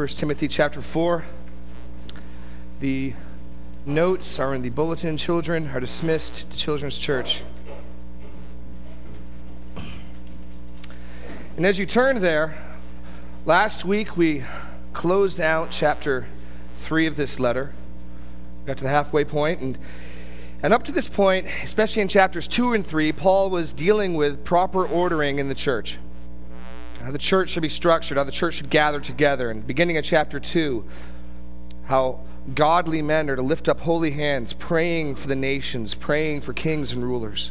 1 Timothy chapter 4. The notes are in the bulletin. Children are dismissed to Children's Church. And as you turn there, last week we closed out chapter 3 of this letter. Got to the halfway point, and, and up to this point, especially in chapters 2 and 3, Paul was dealing with proper ordering in the church how the church should be structured, how the church should gather together. And beginning of chapter 2, how godly men are to lift up holy hands, praying for the nations, praying for kings and rulers,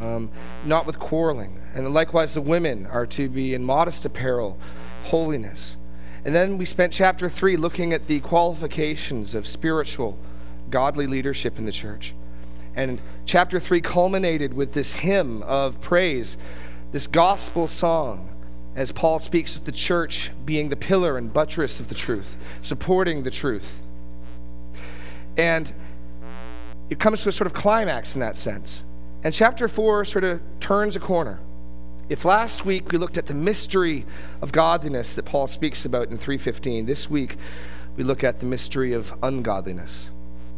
um, not with quarreling. And likewise, the women are to be in modest apparel, holiness. And then we spent chapter 3 looking at the qualifications of spiritual, godly leadership in the church. And chapter 3 culminated with this hymn of praise, this gospel song as Paul speaks of the church being the pillar and buttress of the truth, supporting the truth. And it comes to a sort of climax in that sense. And chapter 4 sort of turns a corner. If last week we looked at the mystery of godliness that Paul speaks about in 315, this week we look at the mystery of ungodliness.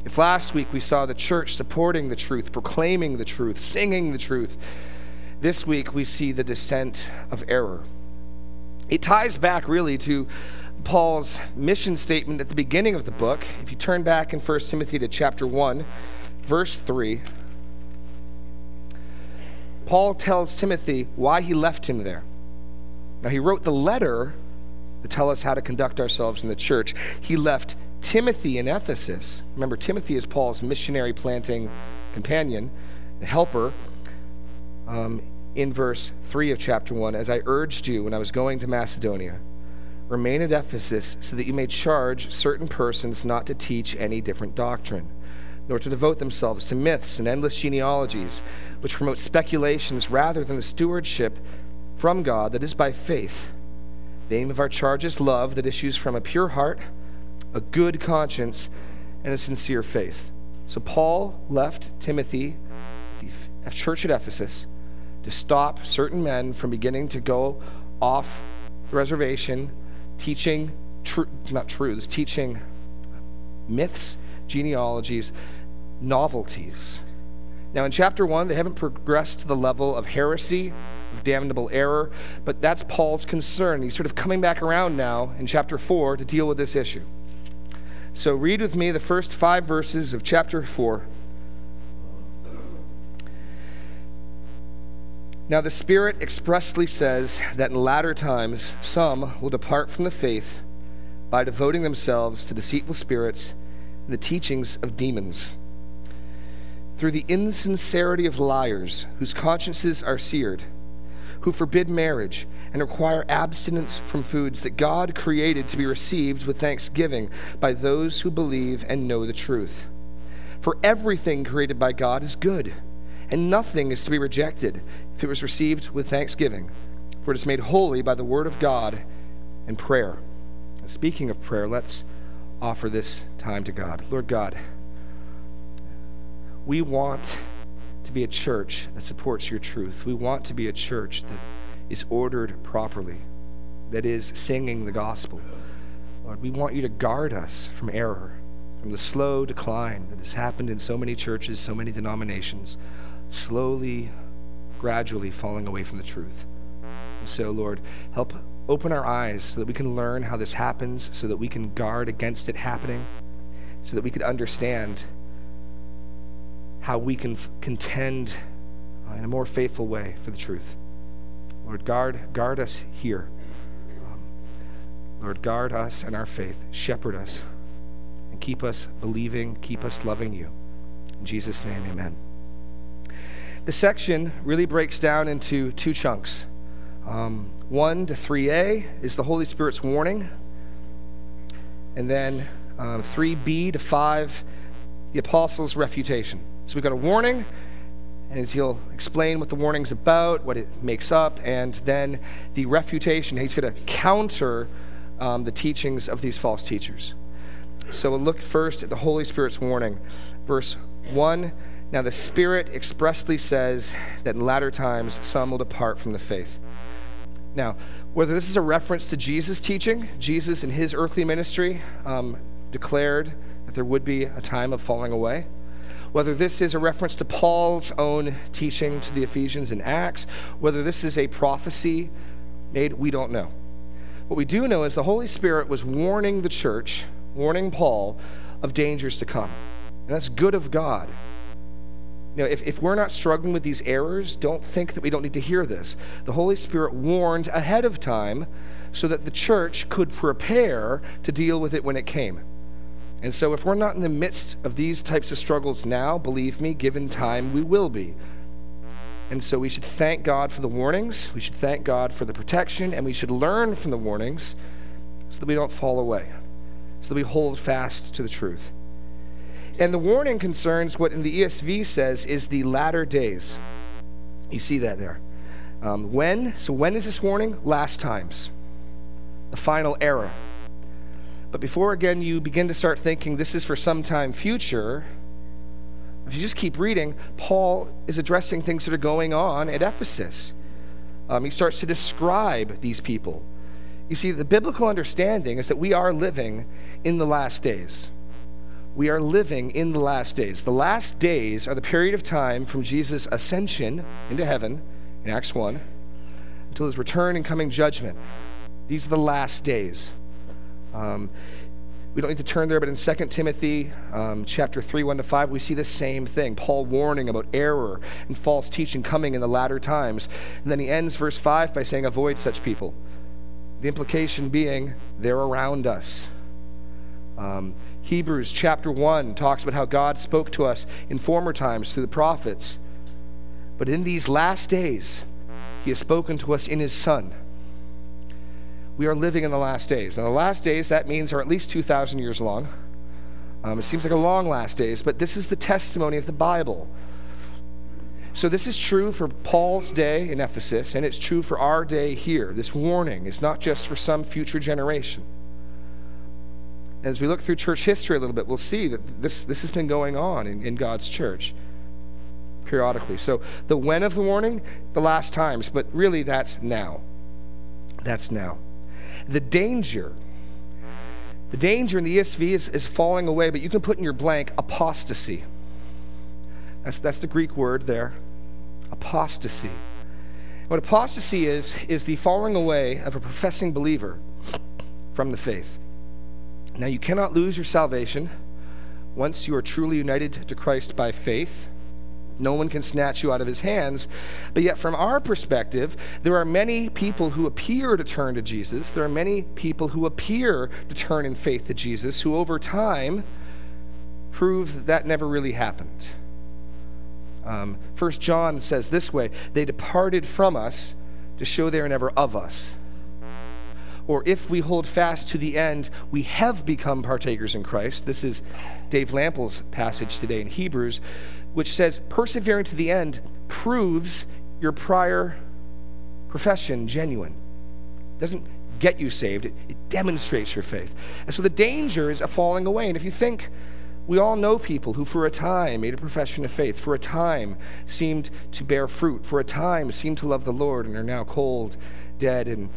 If last week we saw the church supporting the truth, proclaiming the truth, singing the truth, this week we see the descent of error. It ties back really to Paul's mission statement at the beginning of the book. If you turn back in 1 Timothy to chapter 1, verse 3, Paul tells Timothy why he left him there. Now, he wrote the letter to tell us how to conduct ourselves in the church. He left Timothy in Ephesus. Remember, Timothy is Paul's missionary planting companion, helper. Um, in verse 3 of chapter 1 As I urged you when I was going to Macedonia, remain at Ephesus so that you may charge certain persons not to teach any different doctrine, nor to devote themselves to myths and endless genealogies, which promote speculations rather than the stewardship from God that is by faith. The aim of our charge is love that issues from a pure heart, a good conscience, and a sincere faith. So Paul left Timothy, the church at Ephesus to stop certain men from beginning to go off the reservation, teaching tr- not truths, teaching myths, genealogies, novelties. Now, in chapter one, they haven't progressed to the level of heresy, of damnable error, but that's Paul's concern. He's sort of coming back around now in chapter four to deal with this issue. So, read with me the first five verses of chapter four. Now, the Spirit expressly says that in latter times some will depart from the faith by devoting themselves to deceitful spirits and the teachings of demons. Through the insincerity of liars, whose consciences are seared, who forbid marriage and require abstinence from foods that God created to be received with thanksgiving by those who believe and know the truth. For everything created by God is good and nothing is to be rejected if it was received with thanksgiving, for it is made holy by the word of God and prayer. And speaking of prayer, let's offer this time to God. Lord God, we want to be a church that supports your truth. We want to be a church that is ordered properly, that is singing the gospel. Lord, we want you to guard us from error, from the slow decline that has happened in so many churches, so many denominations slowly, gradually falling away from the truth. And so, Lord, help open our eyes so that we can learn how this happens, so that we can guard against it happening, so that we could understand how we can f- contend uh, in a more faithful way for the truth. Lord, guard, guard us here. Um, Lord, guard us and our faith. Shepherd us. And keep us believing, keep us loving you. In Jesus' name, amen. The section really breaks down into two chunks. Um, 1 to 3a is the Holy Spirit's warning, and then um, 3b to 5, the Apostles' refutation. So we've got a warning, and he'll explain what the warning's about, what it makes up, and then the refutation. He's going to counter um, the teachings of these false teachers. So we'll look first at the Holy Spirit's warning. Verse 1 now, the Spirit expressly says that in latter times some will depart from the faith. Now, whether this is a reference to Jesus' teaching, Jesus in his earthly ministry um, declared that there would be a time of falling away, whether this is a reference to Paul's own teaching to the Ephesians in Acts, whether this is a prophecy made, we don't know. What we do know is the Holy Spirit was warning the church, warning Paul, of dangers to come. And that's good of God. Know, if, if we're not struggling with these errors, don't think that we don't need to hear this. The Holy Spirit warned ahead of time so that the church could prepare to deal with it when it came. And so, if we're not in the midst of these types of struggles now, believe me, given time, we will be. And so, we should thank God for the warnings, we should thank God for the protection, and we should learn from the warnings so that we don't fall away, so that we hold fast to the truth. And the warning concerns what in the ESV says is the latter days. You see that there. Um, when? So, when is this warning? Last times. The final era. But before again you begin to start thinking this is for some time future, if you just keep reading, Paul is addressing things that are going on at Ephesus. Um, he starts to describe these people. You see, the biblical understanding is that we are living in the last days we are living in the last days. The last days are the period of time from Jesus' ascension into heaven in Acts 1 until his return and coming judgment. These are the last days. Um, we don't need to turn there, but in 2 Timothy um, chapter 3, 1 to 5, we see the same thing. Paul warning about error and false teaching coming in the latter times. And then he ends verse 5 by saying, Avoid such people. The implication being, they're around us. Um, Hebrews chapter 1 talks about how God spoke to us in former times through the prophets. But in these last days, He has spoken to us in His Son. We are living in the last days. Now, the last days, that means, are at least 2,000 years long. Um, it seems like a long last days, but this is the testimony of the Bible. So, this is true for Paul's day in Ephesus, and it's true for our day here. This warning is not just for some future generation. As we look through church history a little bit, we'll see that this, this has been going on in, in God's church periodically. So the when of the warning, the last times, but really that's now. That's now. The danger, the danger in the ESV is, is falling away, but you can put in your blank apostasy. That's, that's the Greek word there. Apostasy. What apostasy is, is the falling away of a professing believer from the faith. Now, you cannot lose your salvation once you are truly united to Christ by faith. No one can snatch you out of his hands. But yet, from our perspective, there are many people who appear to turn to Jesus. There are many people who appear to turn in faith to Jesus who, over time, prove that, that never really happened. Um, First John says this way They departed from us to show they are never of us or if we hold fast to the end, we have become partakers in Christ. This is Dave Lample's passage today in Hebrews, which says, persevering to the end proves your prior profession genuine. It doesn't get you saved, it, it demonstrates your faith. And so the danger is a falling away. And if you think, we all know people who, for a time, made a profession of faith, for a time seemed to bear fruit, for a time seemed to love the Lord, and are now cold, dead, and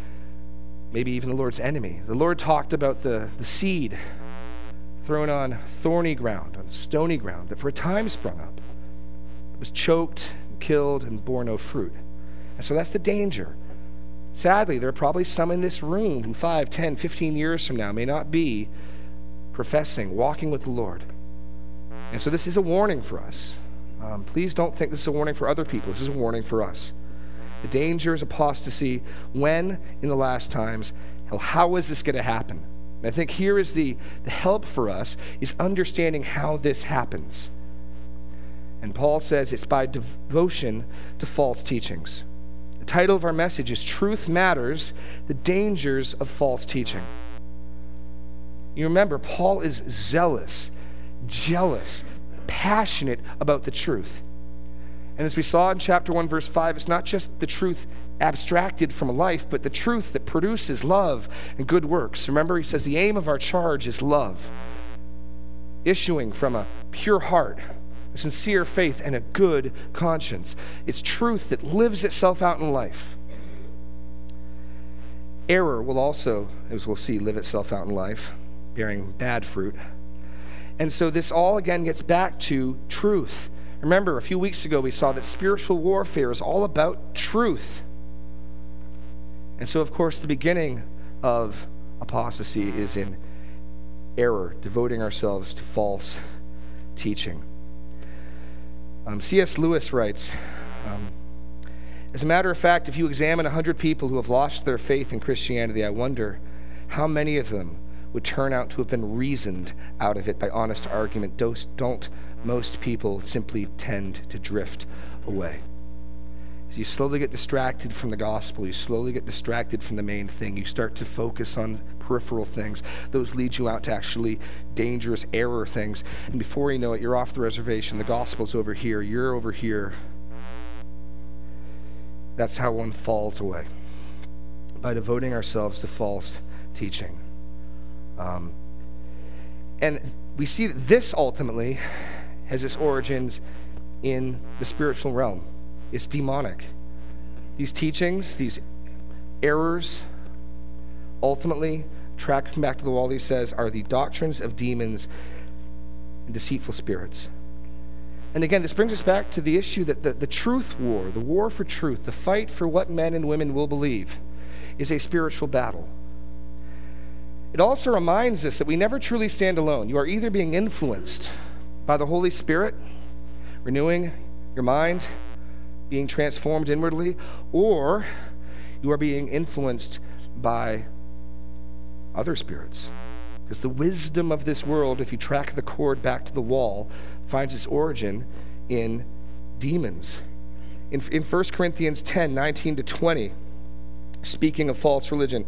maybe even the Lord's enemy. The Lord talked about the, the seed thrown on thorny ground, on stony ground, that for a time sprung up, was choked, and killed, and bore no fruit. And so that's the danger. Sadly, there are probably some in this room who 5, 10, 15 years from now may not be professing, walking with the Lord. And so this is a warning for us. Um, please don't think this is a warning for other people. This is a warning for us. The danger is apostasy. When in the last times? How, how is this going to happen? And I think here is the, the help for us is understanding how this happens. And Paul says it's by devotion to false teachings. The title of our message is Truth Matters The Dangers of False Teaching. You remember, Paul is zealous, jealous, passionate about the truth. And as we saw in chapter 1, verse 5, it's not just the truth abstracted from life, but the truth that produces love and good works. Remember, he says the aim of our charge is love, issuing from a pure heart, a sincere faith, and a good conscience. It's truth that lives itself out in life. Error will also, as we'll see, live itself out in life, bearing bad fruit. And so this all again gets back to truth. Remember, a few weeks ago we saw that spiritual warfare is all about truth. And so, of course, the beginning of apostasy is in error, devoting ourselves to false teaching. Um, C.S. Lewis writes um, As a matter of fact, if you examine 100 people who have lost their faith in Christianity, I wonder how many of them would turn out to have been reasoned out of it by honest argument. Don't most people simply tend to drift away? You slowly get distracted from the gospel, you slowly get distracted from the main thing. You start to focus on peripheral things. Those lead you out to actually dangerous error things. And before you know it, you're off the reservation. The gospel's over here. You're over here. That's how one falls away by devoting ourselves to false teaching. Um, and we see that this ultimately has its origins in the spiritual realm. It's demonic. These teachings, these errors, ultimately, tracking back to the wall, he says, are the doctrines of demons and deceitful spirits. And again, this brings us back to the issue that the, the truth war, the war for truth, the fight for what men and women will believe, is a spiritual battle. It also reminds us that we never truly stand alone. You are either being influenced by the Holy Spirit, renewing your mind, being transformed inwardly, or you are being influenced by other spirits. Because the wisdom of this world, if you track the cord back to the wall, finds its origin in demons. In, in 1 Corinthians 10 19 to 20, speaking of false religion,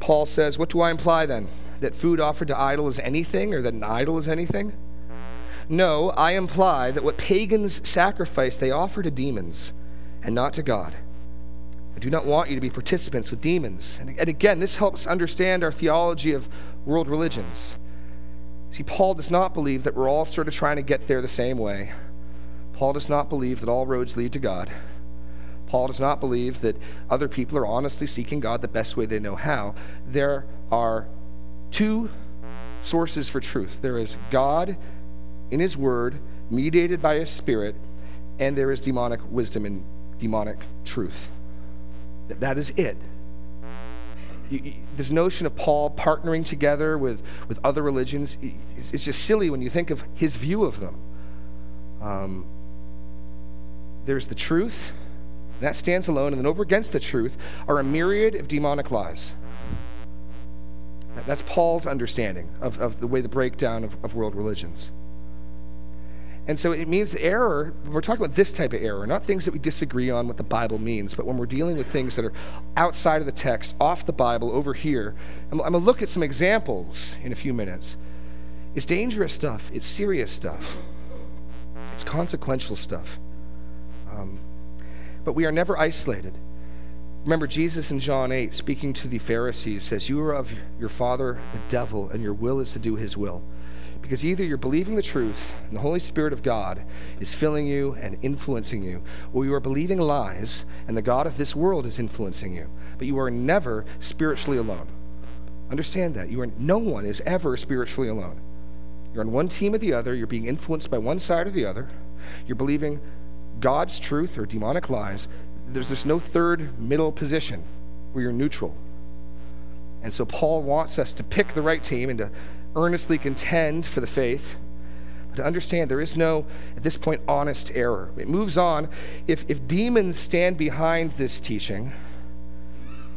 Paul says, What do I imply then? That food offered to idol is anything, or that an idol is anything? No, I imply that what pagans sacrifice, they offer to demons and not to God. I do not want you to be participants with demons. And, and again, this helps understand our theology of world religions. See, Paul does not believe that we're all sort of trying to get there the same way. Paul does not believe that all roads lead to God. Paul does not believe that other people are honestly seeking God the best way they know how. There are two sources for truth there is God in His Word, mediated by His Spirit, and there is demonic wisdom and demonic truth. That is it. this notion of Paul partnering together with, with other religions is just silly when you think of his view of them. Um, there's the truth, that stands alone, and then over against the truth are a myriad of demonic lies. That's Paul's understanding of, of the way the breakdown of, of world religions. And so it means error, we're talking about this type of error, not things that we disagree on what the Bible means, but when we're dealing with things that are outside of the text, off the Bible, over here, I'm, I'm going to look at some examples in a few minutes. It's dangerous stuff, it's serious stuff, it's consequential stuff. Um, but we are never isolated. Remember, Jesus in John 8, speaking to the Pharisees, says, You are of your father, the devil, and your will is to do his will. Because either you're believing the truth, and the Holy Spirit of God is filling you and influencing you, or you are believing lies, and the God of this world is influencing you. But you are never spiritually alone. Understand that. You are, no one is ever spiritually alone. You're on one team or the other, you're being influenced by one side or the other, you're believing God's truth or demonic lies. There's, there's no third middle position where you're neutral. And so Paul wants us to pick the right team and to earnestly contend for the faith, but to understand there is no, at this point, honest error. It moves on. If, if demons stand behind this teaching,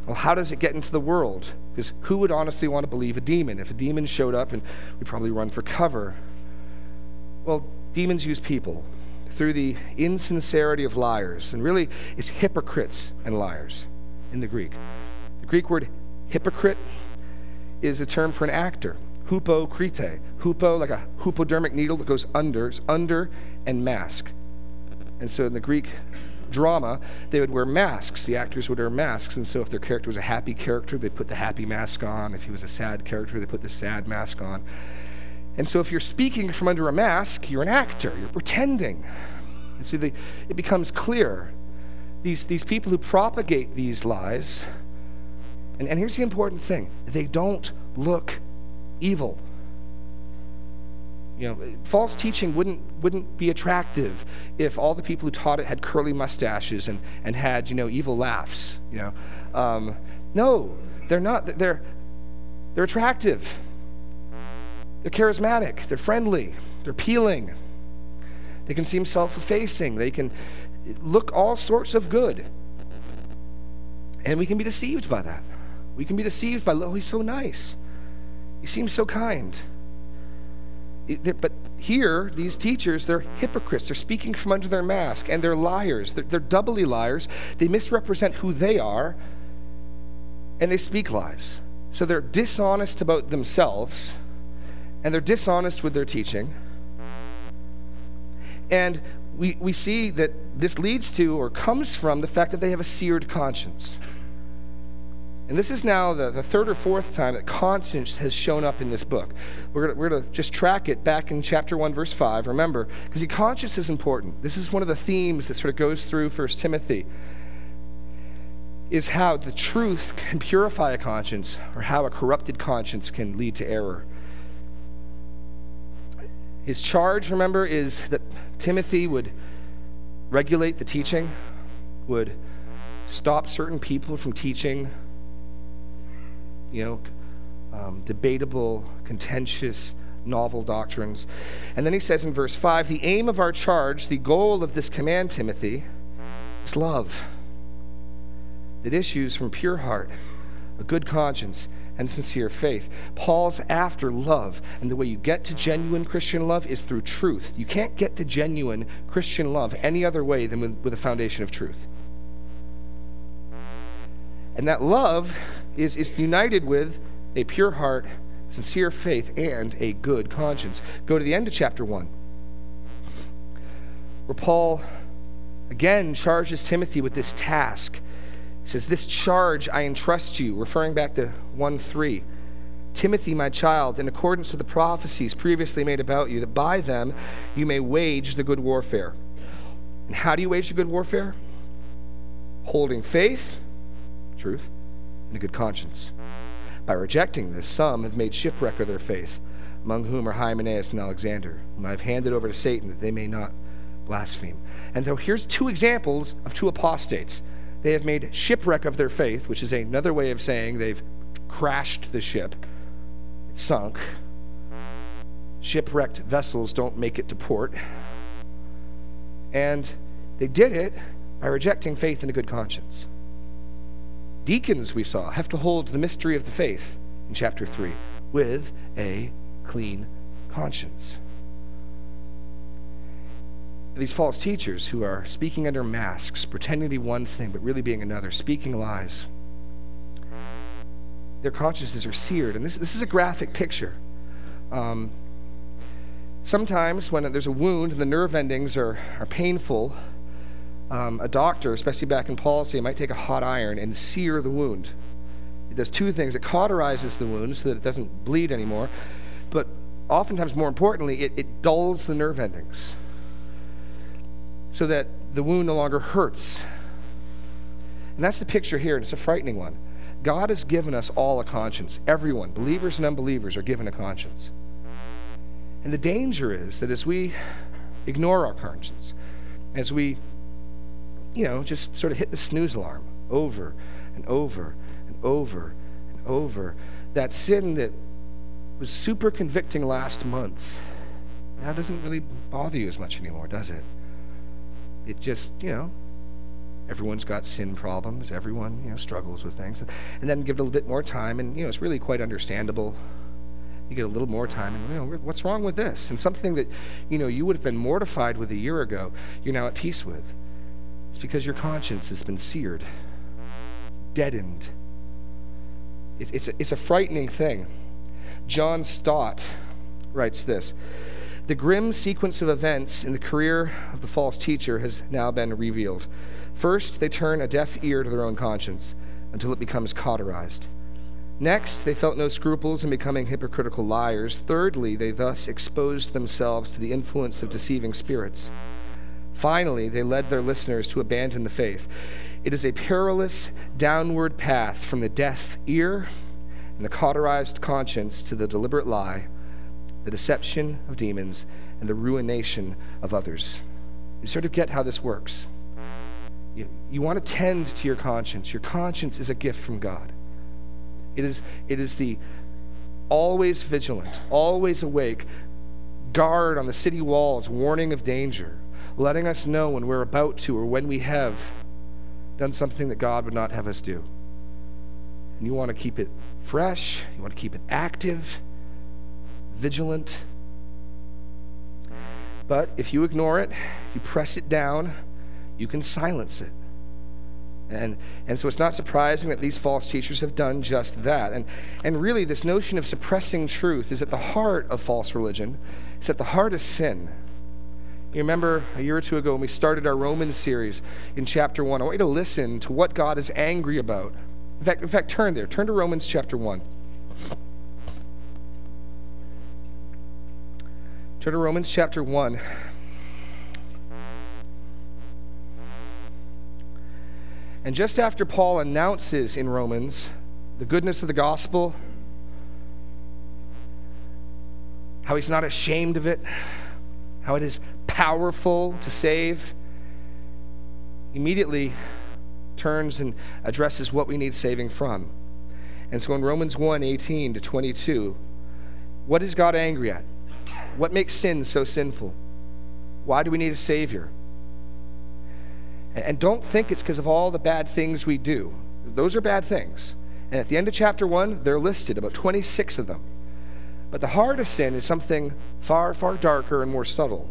well, how does it get into the world? Because who would honestly want to believe a demon? If a demon showed up, and we'd probably run for cover. Well, demons use people through the insincerity of liars. And really, it's hypocrites and liars in the Greek. The Greek word hypocrite is a term for an actor hupokrite. Hupo, like a hypodermic needle that goes under, it's under and mask. And so in the Greek drama, they would wear masks. The actors would wear masks. And so if their character was a happy character, they put the happy mask on. If he was a sad character, they put the sad mask on. And so if you're speaking from under a mask, you're an actor, you're pretending. And so it becomes clear these, these people who propagate these lies And, and here's the important thing they don't look evil. You know, false teaching wouldn't, wouldn't be attractive if all the people who taught it had curly mustaches and, and had, you know, evil laughs, you know. Um, no, they're not. They're, they're attractive. They're charismatic. They're friendly. They're appealing. They can seem self effacing. They can look all sorts of good. And we can be deceived by that. We can be deceived by, oh, he's so nice. He seems so kind. But here, these teachers, they're hypocrites. They're speaking from under their mask, and they're liars. They're, they're doubly liars. They misrepresent who they are, and they speak lies. So they're dishonest about themselves, and they're dishonest with their teaching. And we, we see that this leads to or comes from the fact that they have a seared conscience. And this is now the, the third or fourth time that conscience has shown up in this book. We're going to just track it back in chapter 1, verse 5. Remember, because conscience is important. This is one of the themes that sort of goes through First Timothy, is how the truth can purify a conscience or how a corrupted conscience can lead to error. His charge, remember, is that Timothy would regulate the teaching, would stop certain people from teaching you know, um, debatable, contentious, novel doctrines. And then he says in verse 5 the aim of our charge, the goal of this command, Timothy, is love that issues from pure heart, a good conscience, and sincere faith. Paul's after love, and the way you get to genuine Christian love is through truth. You can't get to genuine Christian love any other way than with, with a foundation of truth. And that love is, is united with a pure heart, sincere faith, and a good conscience. Go to the end of chapter 1, where Paul again charges Timothy with this task. He says, This charge I entrust you, referring back to 1 3. Timothy, my child, in accordance with the prophecies previously made about you, that by them you may wage the good warfare. And how do you wage the good warfare? Holding faith, truth, and a good conscience. By rejecting this, some have made shipwreck of their faith, among whom are Hymenaeus and Alexander, whom I have handed over to Satan that they may not blaspheme. And so here's two examples of two apostates. They have made shipwreck of their faith, which is another way of saying they've crashed the ship. It sunk. Shipwrecked vessels don't make it to port. And they did it by rejecting faith and a good conscience. Deacons, we saw, have to hold the mystery of the faith in chapter 3 with a clean conscience. These false teachers who are speaking under masks, pretending to be one thing but really being another, speaking lies, their consciences are seared. And this, this is a graphic picture. Um, sometimes when there's a wound and the nerve endings are, are painful, um, a doctor, especially back in policy, might take a hot iron and sear the wound. It does two things it cauterizes the wound so that it doesn't bleed anymore, but oftentimes, more importantly, it, it dulls the nerve endings so that the wound no longer hurts. And that's the picture here, and it's a frightening one. God has given us all a conscience. Everyone, believers and unbelievers, are given a conscience. And the danger is that as we ignore our conscience, as we you know, just sort of hit the snooze alarm over and over and over and over. That sin that was super convicting last month now doesn't really bother you as much anymore, does it? It just, you know, everyone's got sin problems. Everyone, you know, struggles with things. And then give it a little bit more time, and, you know, it's really quite understandable. You get a little more time, and, you know, what's wrong with this? And something that, you know, you would have been mortified with a year ago, you're now at peace with. It's because your conscience has been seared, deadened. It's, it's, a, it's a frightening thing. John Stott writes this The grim sequence of events in the career of the false teacher has now been revealed. First, they turn a deaf ear to their own conscience until it becomes cauterized. Next, they felt no scruples in becoming hypocritical liars. Thirdly, they thus exposed themselves to the influence of deceiving spirits. Finally, they led their listeners to abandon the faith. It is a perilous downward path from the deaf ear and the cauterized conscience to the deliberate lie, the deception of demons, and the ruination of others. You sort of get how this works. You, you want to tend to your conscience. Your conscience is a gift from God. It is, it is the always vigilant, always awake guard on the city walls, warning of danger, letting us know when we're about to or when we have done something that God would not have us do. And you want to keep it fresh, you want to keep it active, vigilant. But if you ignore it, you press it down, you can silence it. And, and so it's not surprising that these false teachers have done just that. And, and really, this notion of suppressing truth is at the heart of false religion, it's at the heart of sin. You remember a year or two ago when we started our Romans series in chapter 1. I want you to listen to what God is angry about. In fact, in fact turn there. Turn to Romans chapter 1. Turn to Romans chapter 1. And just after Paul announces in Romans the goodness of the gospel, how he's not ashamed of it, how it is powerful to save, immediately turns and addresses what we need saving from. And so in Romans 1 18 to 22, what is God angry at? What makes sin so sinful? Why do we need a Savior? And don't think it's because of all the bad things we do. Those are bad things. And at the end of chapter 1, they're listed, about 26 of them. But the heart of sin is something far, far darker and more subtle.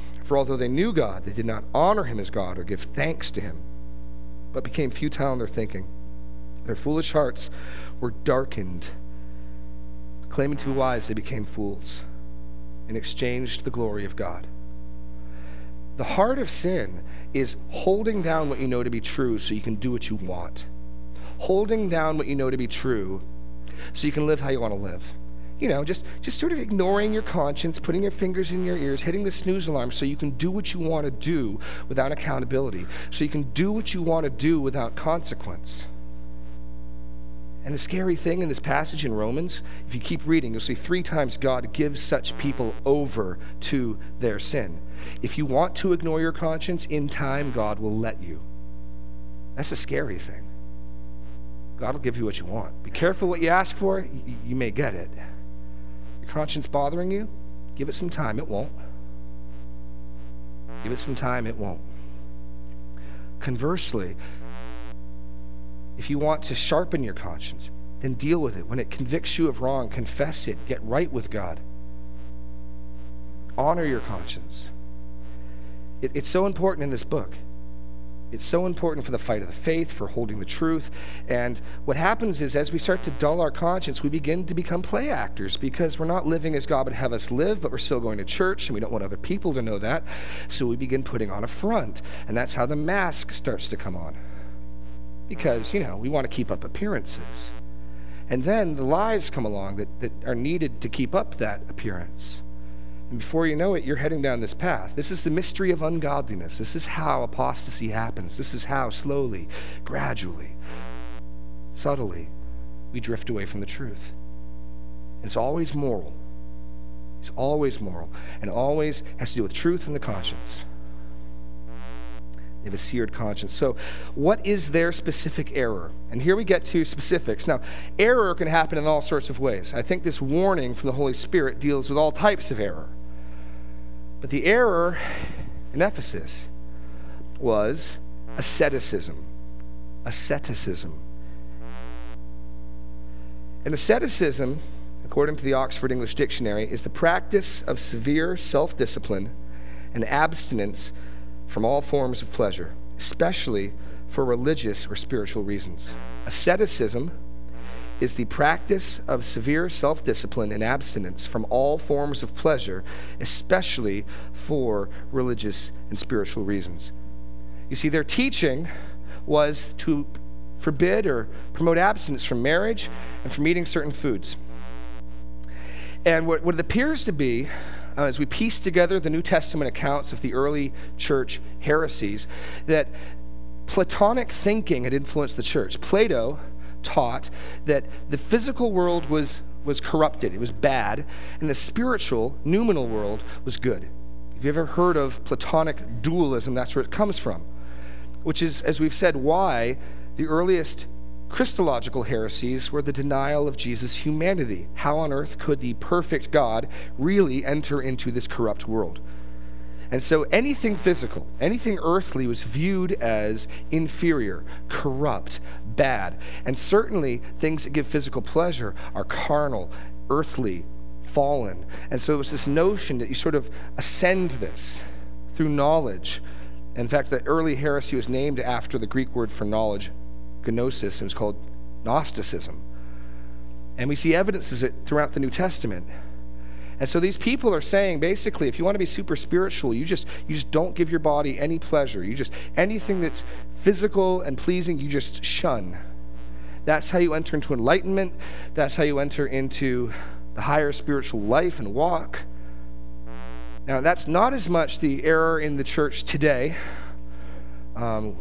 For although they knew God, they did not honor him as God or give thanks to him, but became futile in their thinking. Their foolish hearts were darkened. Claiming to be wise, they became fools and exchanged the glory of God the heart of sin is holding down what you know to be true so you can do what you want. Holding down what you know to be true so you can live how you want to live. You know, just, just sort of ignoring your conscience, putting your fingers in your ears, hitting the snooze alarm so you can do what you want to do without accountability, so you can do what you want to do without consequence. And the scary thing in this passage in Romans, if you keep reading, you'll see three times God gives such people over to their sin. If you want to ignore your conscience, in time, God will let you. That's a scary thing. God will give you what you want. Be careful what you ask for, you, you may get it. Conscience bothering you, give it some time, it won't. Give it some time, it won't. Conversely, if you want to sharpen your conscience, then deal with it. When it convicts you of wrong, confess it. Get right with God. Honor your conscience. It, it's so important in this book. It's so important for the fight of the faith, for holding the truth. And what happens is, as we start to dull our conscience, we begin to become play actors because we're not living as God would have us live, but we're still going to church, and we don't want other people to know that. So we begin putting on a front. And that's how the mask starts to come on because, you know, we want to keep up appearances. And then the lies come along that, that are needed to keep up that appearance. And before you know it, you're heading down this path. This is the mystery of ungodliness. This is how apostasy happens. This is how slowly, gradually, subtly, we drift away from the truth. And it's always moral. It's always moral and always has to do with truth and the conscience. They have a seared conscience. So, what is their specific error? And here we get to specifics. Now, error can happen in all sorts of ways. I think this warning from the Holy Spirit deals with all types of error. But the error in Ephesus was asceticism. Asceticism. And asceticism, according to the Oxford English Dictionary, is the practice of severe self discipline and abstinence from all forms of pleasure, especially for religious or spiritual reasons. Asceticism is the practice of severe self discipline and abstinence from all forms of pleasure, especially for religious and spiritual reasons. You see, their teaching was to forbid or promote abstinence from marriage and from eating certain foods. And what, what it appears to be, uh, as we piece together the New Testament accounts of the early church heresies, that Platonic thinking had influenced the church. Plato taught that the physical world was, was corrupted, it was bad, and the spiritual, noumenal world was good. Have you've ever heard of Platonic dualism? That's where it comes from, which is, as we've said, why the earliest Christological heresies were the denial of Jesus' humanity. How on earth could the perfect God really enter into this corrupt world? And so anything physical, anything earthly was viewed as inferior, corrupt, bad. And certainly things that give physical pleasure are carnal, earthly, fallen. And so it was this notion that you sort of ascend this through knowledge. In fact, the early heresy was named after the Greek word for knowledge, gnosis, and it's called Gnosticism. And we see evidences of it throughout the New Testament. And so these people are saying basically if you want to be super spiritual, you just you just don't give your body any pleasure. You just anything that's physical and pleasing, you just shun. That's how you enter into enlightenment. That's how you enter into the higher spiritual life and walk. Now, that's not as much the error in the church today. Um,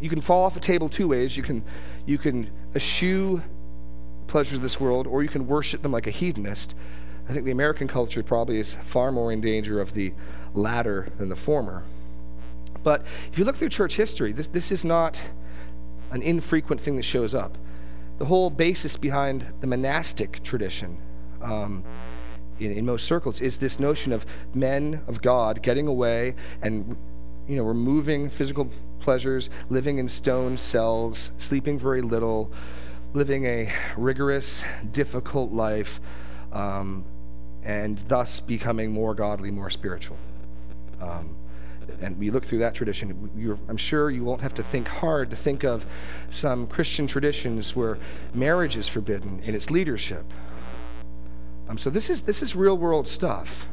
you can fall off a table two ways. You can, you can eschew pleasures of this world, or you can worship them like a hedonist. I think the American culture probably is far more in danger of the latter than the former. But if you look through church history, this, this is not an infrequent thing that shows up. The whole basis behind the monastic tradition um, in, in most circles is this notion of men of God getting away and you know removing physical pleasures, living in stone cells, sleeping very little, living a rigorous, difficult life, um, and thus becoming more godly, more spiritual. Um, and we look through that tradition. I'm sure you won't have to think hard to think of some Christian traditions where marriage is forbidden in its leadership. Um, so this is this is real world stuff.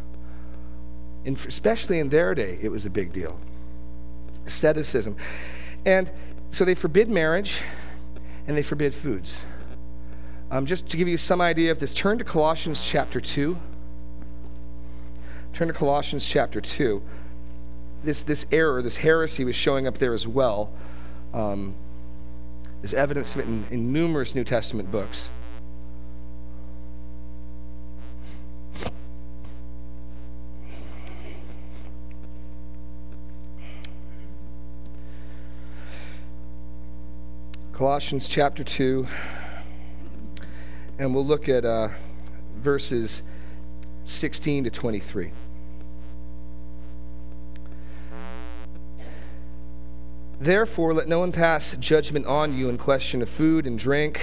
Especially in their day, it was a big deal. Asceticism, and so they forbid marriage, and they forbid foods. Um, just to give you some idea of this, turn to Colossians chapter 2. Turn to Colossians chapter 2. This, this error, this heresy was showing up there as well. Um, there's evidence of it in, in numerous New Testament books. Colossians chapter 2, and we'll look at uh, verses 16 to 23. Therefore, let no one pass judgment on you in question of food and drink,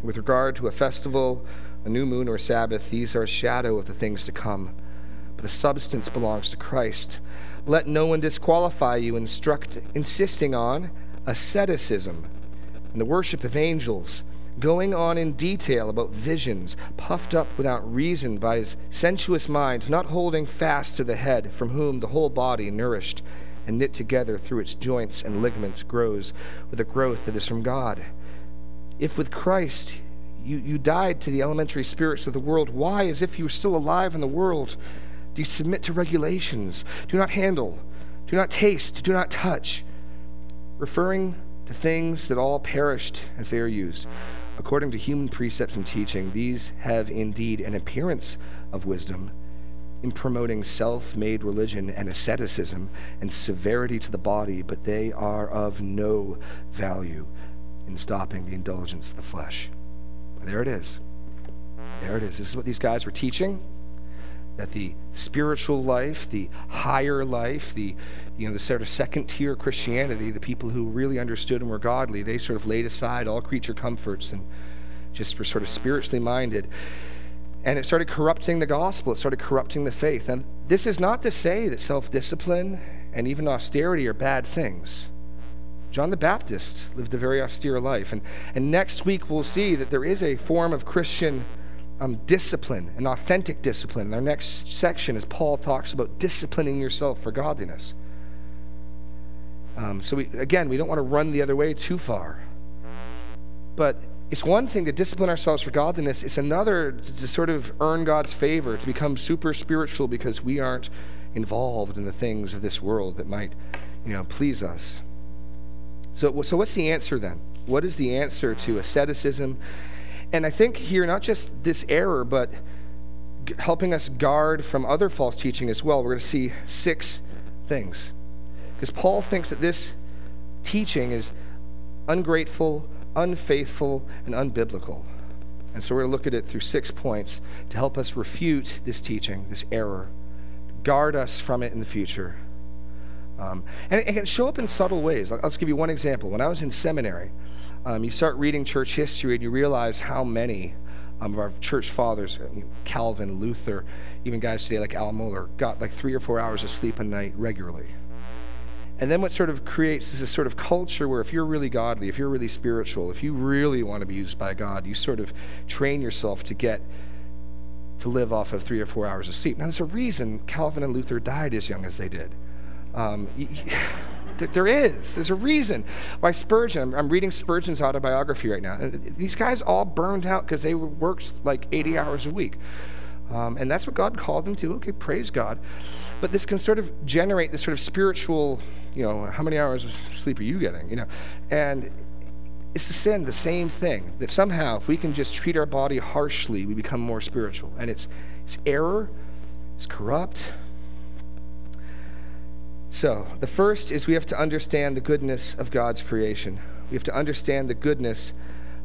with regard to a festival, a new moon, or Sabbath. These are a shadow of the things to come, but the substance belongs to Christ. Let no one disqualify you, instruct, insisting on asceticism and the worship of angels, going on in detail about visions, puffed up without reason by his sensuous mind, not holding fast to the head, from whom the whole body, nourished and knit together through its joints and ligaments, grows with a growth that is from God. If with Christ you, you died to the elementary spirits of the world, why, as if you were still alive in the world, do you submit to regulations? Do not handle, do not taste, do not touch, referring to things that all perished as they are used. According to human precepts and teaching, these have indeed an appearance of wisdom in promoting self made religion and asceticism and severity to the body, but they are of no value in stopping the indulgence of the flesh. There it is. There it is. This is what these guys were teaching that the spiritual life, the higher life, the you know the sort of second tier Christianity, the people who really understood and were godly, they sort of laid aside all creature comforts and just were sort of spiritually minded. And it started corrupting the gospel. It started corrupting the faith. And this is not to say that self discipline and even austerity are bad things. John the Baptist lived a very austere life. And, and next week, we'll see that there is a form of Christian um, discipline, an authentic discipline. In our next section, as Paul talks about disciplining yourself for godliness. Um, so, we, again, we don't want to run the other way too far. But it's one thing to discipline ourselves for godliness, it's another to, sort of earn God's favor, to become super spiritual because we aren't involved in the things of this world that might, you know, please us. So, so what's the answer then? What is the answer to asceticism? And I think here, not just this error, but g- helping us guard from other false teaching as well. We're going to see six things. Because Paul thinks that this teaching is ungrateful, unfaithful, and unbiblical. And so we're going to look at it through six points to help us refute this teaching, this error, guard us from it in the future. Um, and it, it, can show up in subtle ways. I'll, I'll, just give you one example. When I was in seminary, um, you start reading church history and you realize how many um, of our church fathers, Calvin, Luther, even guys today like Al Mohler, got like three or four hours of sleep a night regularly. And then what sort of creates is this sort of culture where if you're really godly, if you're really spiritual, if you really want to be used by God, you sort of train yourself to get to live off of three or four hours of sleep. Now, there's a reason Calvin and Luther died as young as they did. Um, there is. There's a reason why Spurgeon, I'm, I'm, reading Spurgeon's autobiography right now. These guys all burned out because they worked like 80 hours a week. Um, and that's what God called them to. Okay, praise God. But this can sort of generate this sort of spiritual, you know, how many hours of sleep are you getting? You know, and it's the sin, the same thing. That somehow, if we can just treat our body harshly, we become more spiritual. And it's, it's error, it's corrupt, so, the first is we have to understand the goodness of God's creation. We have to understand the goodness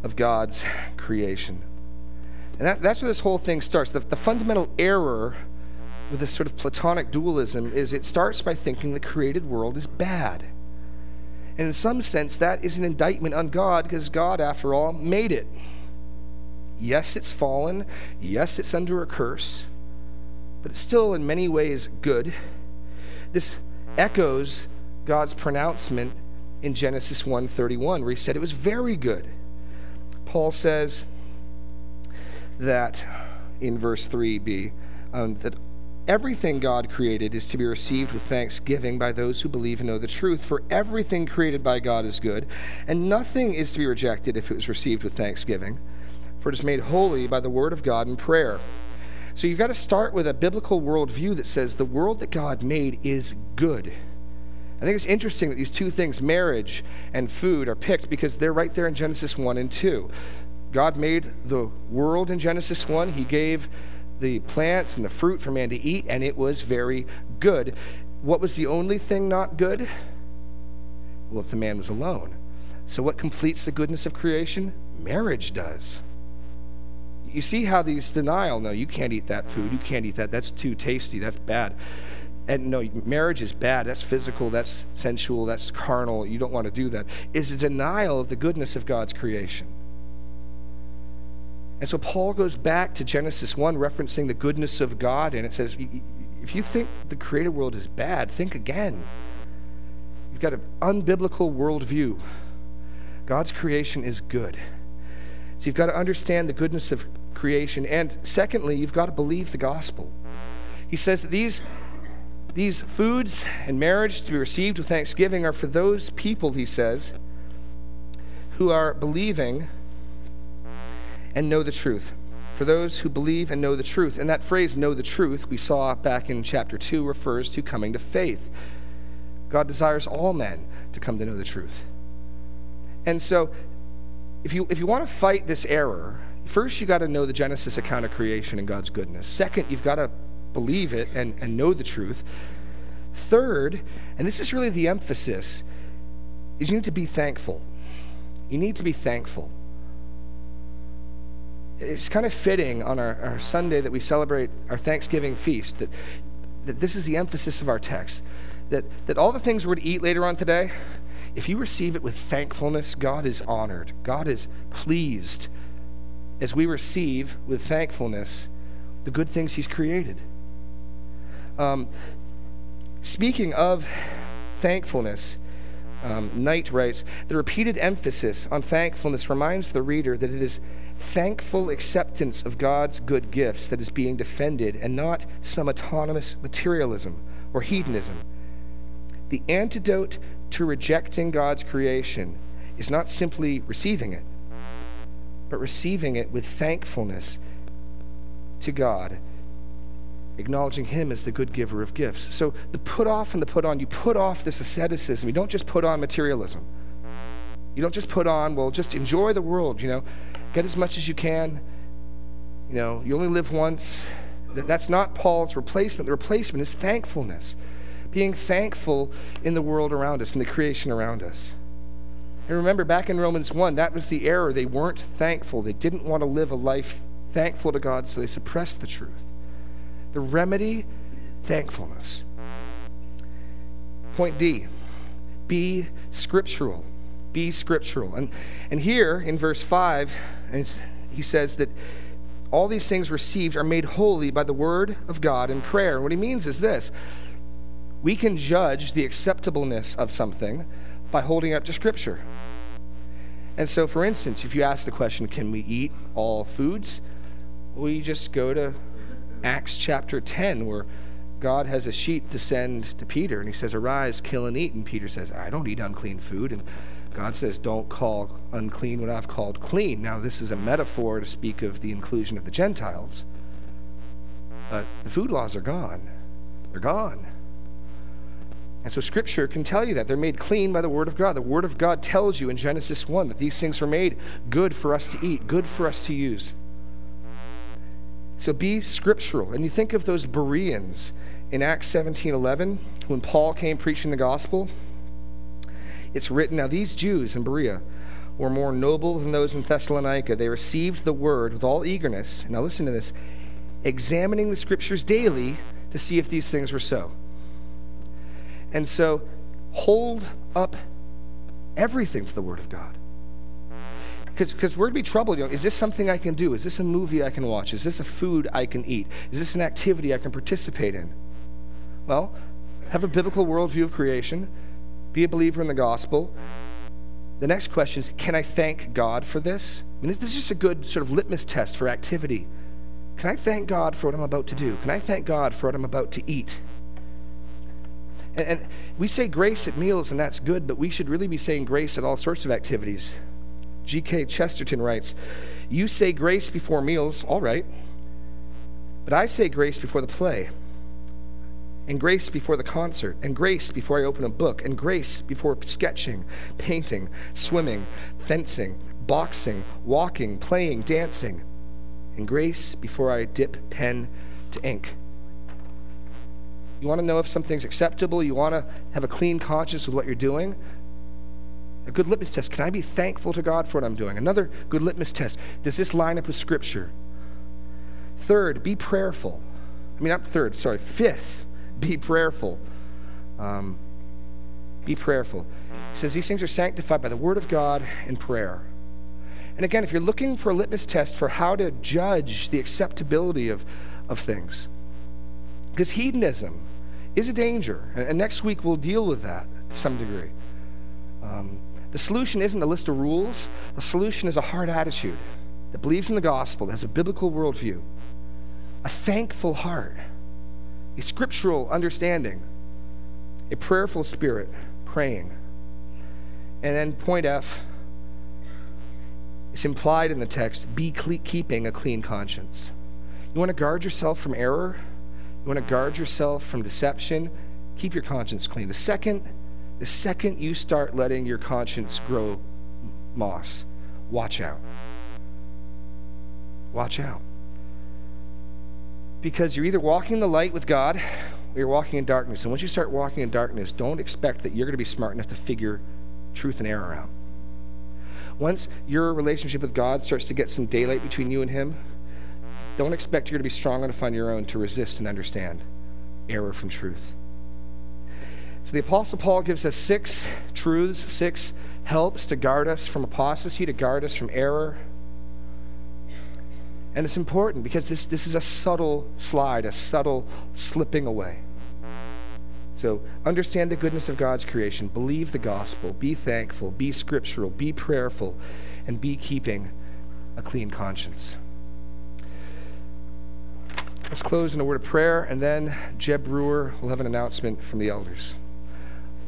of God's creation. And that, that's where this whole thing starts. The, the fundamental error with this sort of Platonic dualism is it starts by thinking the created world is bad. And in some sense, that is an indictment on God because God, after all, made it. Yes, it's fallen. Yes, it's under a curse. But it's still, in many ways, good. This echoes God's pronouncement in Genesis 1:31 where he said it was very good. Paul says that in verse 3b um, that everything God created is to be received with thanksgiving by those who believe and know the truth for everything created by God is good and nothing is to be rejected if it was received with thanksgiving for it is made holy by the word of God and prayer. So you've got to start with a biblical worldview that says the world that God made is good. I think it's interesting that these two things, marriage and food, are picked because they're right there in Genesis 1 and 2. God made the world in Genesis 1. He gave the plants and the fruit for man to eat, and it was very good. What was the only thing not good? Well, if the man was alone. So, what completes the goodness of creation? Marriage does you see how these denial no you can't eat that food you can't eat that that's too tasty that's bad and no marriage is bad that's physical that's sensual that's carnal you don't want to do that is a denial of the goodness of god's creation and so paul goes back to genesis 1 referencing the goodness of god and it says if you think the created world is bad think again you've got an unbiblical worldview god's creation is good so you've got to understand the goodness of creation. And secondly, you've got to believe the gospel. He says that these, these foods and marriage to be received with thanksgiving are for those people, he says, who are believing and know the truth. For those who believe and know the truth. And that phrase, know the truth, we saw back in chapter 2, refers to coming to faith. God desires all men to come to know the truth. And so if you, if you want to fight this error, first you got to know the Genesis account of creation and God's goodness. Second, you've got to believe it and, and know the truth. Third, and this is really the emphasis, is you need to be thankful. You need to be thankful. It's kind of fitting on our, our Sunday that we celebrate our Thanksgiving feast that, that this is the emphasis of our text. That, that all the things we're to eat later on today, if you receive it with thankfulness, God is honored. God is pleased as we receive with thankfulness the good things He's created. Um, speaking of thankfulness, um, Knight writes The repeated emphasis on thankfulness reminds the reader that it is thankful acceptance of God's good gifts that is being defended and not some autonomous materialism or hedonism. The antidote to rejecting God's creation is not simply receiving it, but receiving it with thankfulness to God, acknowledging Him as the good giver of gifts. So the put off and the put on, you put off this asceticism. You don't just put on materialism. You don't just put on, well, just enjoy the world, you know, get as much as you can. You know, you only live once. That's not Paul's replacement. The replacement is thankfulness, being thankful in the world around us, in the creation around us. And remember, back in Romans 1, that was the error. They weren't thankful. They didn't want to live a life thankful to God, so they suppressed the truth. The remedy, thankfulness. Point D, be scriptural. Be scriptural. And, and here in verse 5, he says that all these things received are made holy by the word of God and prayer. And what he means is this we can judge the acceptableness of something by holding up to Scripture. And so, for instance, if you ask the question, can we eat all foods? We just go to Acts chapter 10, where God has a sheet descend to Peter, and he says, Arise, kill and eat. And Peter says, I don't eat unclean food. And God says, Don't call unclean what I've called clean. Now, this is a metaphor to speak of the inclusion of the Gentiles. But the food laws are gone. They're gone. And so Scripture can tell you that. They're made clean by the Word of God. The Word of God tells you in Genesis 1 that these things are made good for us to eat, good for us to use. So be scriptural. And you think of those Bereans in Acts 17 11, when Paul came preaching the gospel. It's written, Now these Jews in Berea were more noble than those in Thessalonica. They received the word with all eagerness. Now listen to this examining the scriptures daily to see if these things were so. And so hold up everything to the Word of God. Because we're to be troubled. You know, is this something I can do? Is this a movie I can watch? Is this a food I can eat? Is this an activity I can participate in? Well, have a biblical worldview of creation, be a believer in the gospel. The next question is can I thank God for this? I mean, this is just a good sort of litmus test for activity. Can I thank God for what I'm about to do? Can I thank God for what I'm about to eat? And, and we say grace at meals, and that's good, but we should really be saying grace at all sorts of activities. G.K. Chesterton writes, You say grace before meals, all right, but I say grace before the play, and grace before the concert, and grace before I open a book, and grace before sketching, painting, swimming, fencing, boxing, walking, playing, dancing, and grace before I dip pen to ink. You want to know if something's acceptable? You want to have a clean conscience with what you're doing? A good litmus test. Can I be thankful to God for what I'm doing? Another good litmus test. Does this line up with Scripture? Third, be prayerful. I mean, not third, sorry. Fifth, be prayerful. Um, be prayerful. He says these things are sanctified by the Word of God and prayer. And again, if you're looking for a litmus test for how to judge the acceptability of, of things, because hedonism, is a danger. And next week we'll deal with that to some degree. Um, the solution isn't a list of rules, the solution is a heart attitude that believes in the gospel, that has a biblical worldview, a thankful heart, a scriptural understanding, a prayerful spirit, praying. And then point F, it's implied in the text be cle- keeping a clean conscience. You want to guard yourself from error? You want to guard yourself from deception? Keep your conscience clean. The second, the second you start letting your conscience grow moss, watch out. Watch out. Because you're either walking in the light with God or you're walking in darkness. And once you start walking in darkness, don't expect that you're going to be smart enough to figure truth and error out. Once your relationship with God starts to get some daylight between you and Him, don't expect you're going to be strong enough on your own to resist and understand error from truth. So the Apostle Paul gives us six truths, six helps to guard us from apostasy, to guard us from error. And it's important because this, this is a subtle slide, a subtle slipping away. So understand the goodness of God's creation, believe the gospel, be thankful, be scriptural, be prayerful, and be keeping a clean conscience. Let's close in a word of prayer, and then Jeb Brewer will have an announcement from the elders.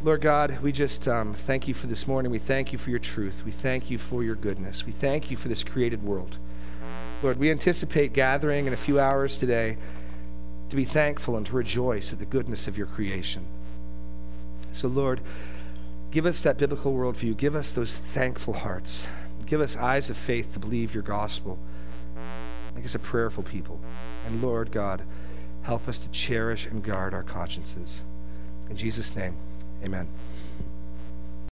Lord God, we just um, thank you for this morning. We thank you for your truth. We thank you for your goodness. We thank you for this created world. Lord, we anticipate gathering in a few hours today to be thankful and to rejoice at the goodness of your creation. So, Lord, give us that biblical worldview. Give us those thankful hearts. Give us eyes of faith to believe your gospel. Make us a prayerful people. And Lord God, help us to cherish and guard our consciences. In Jesus' name, amen.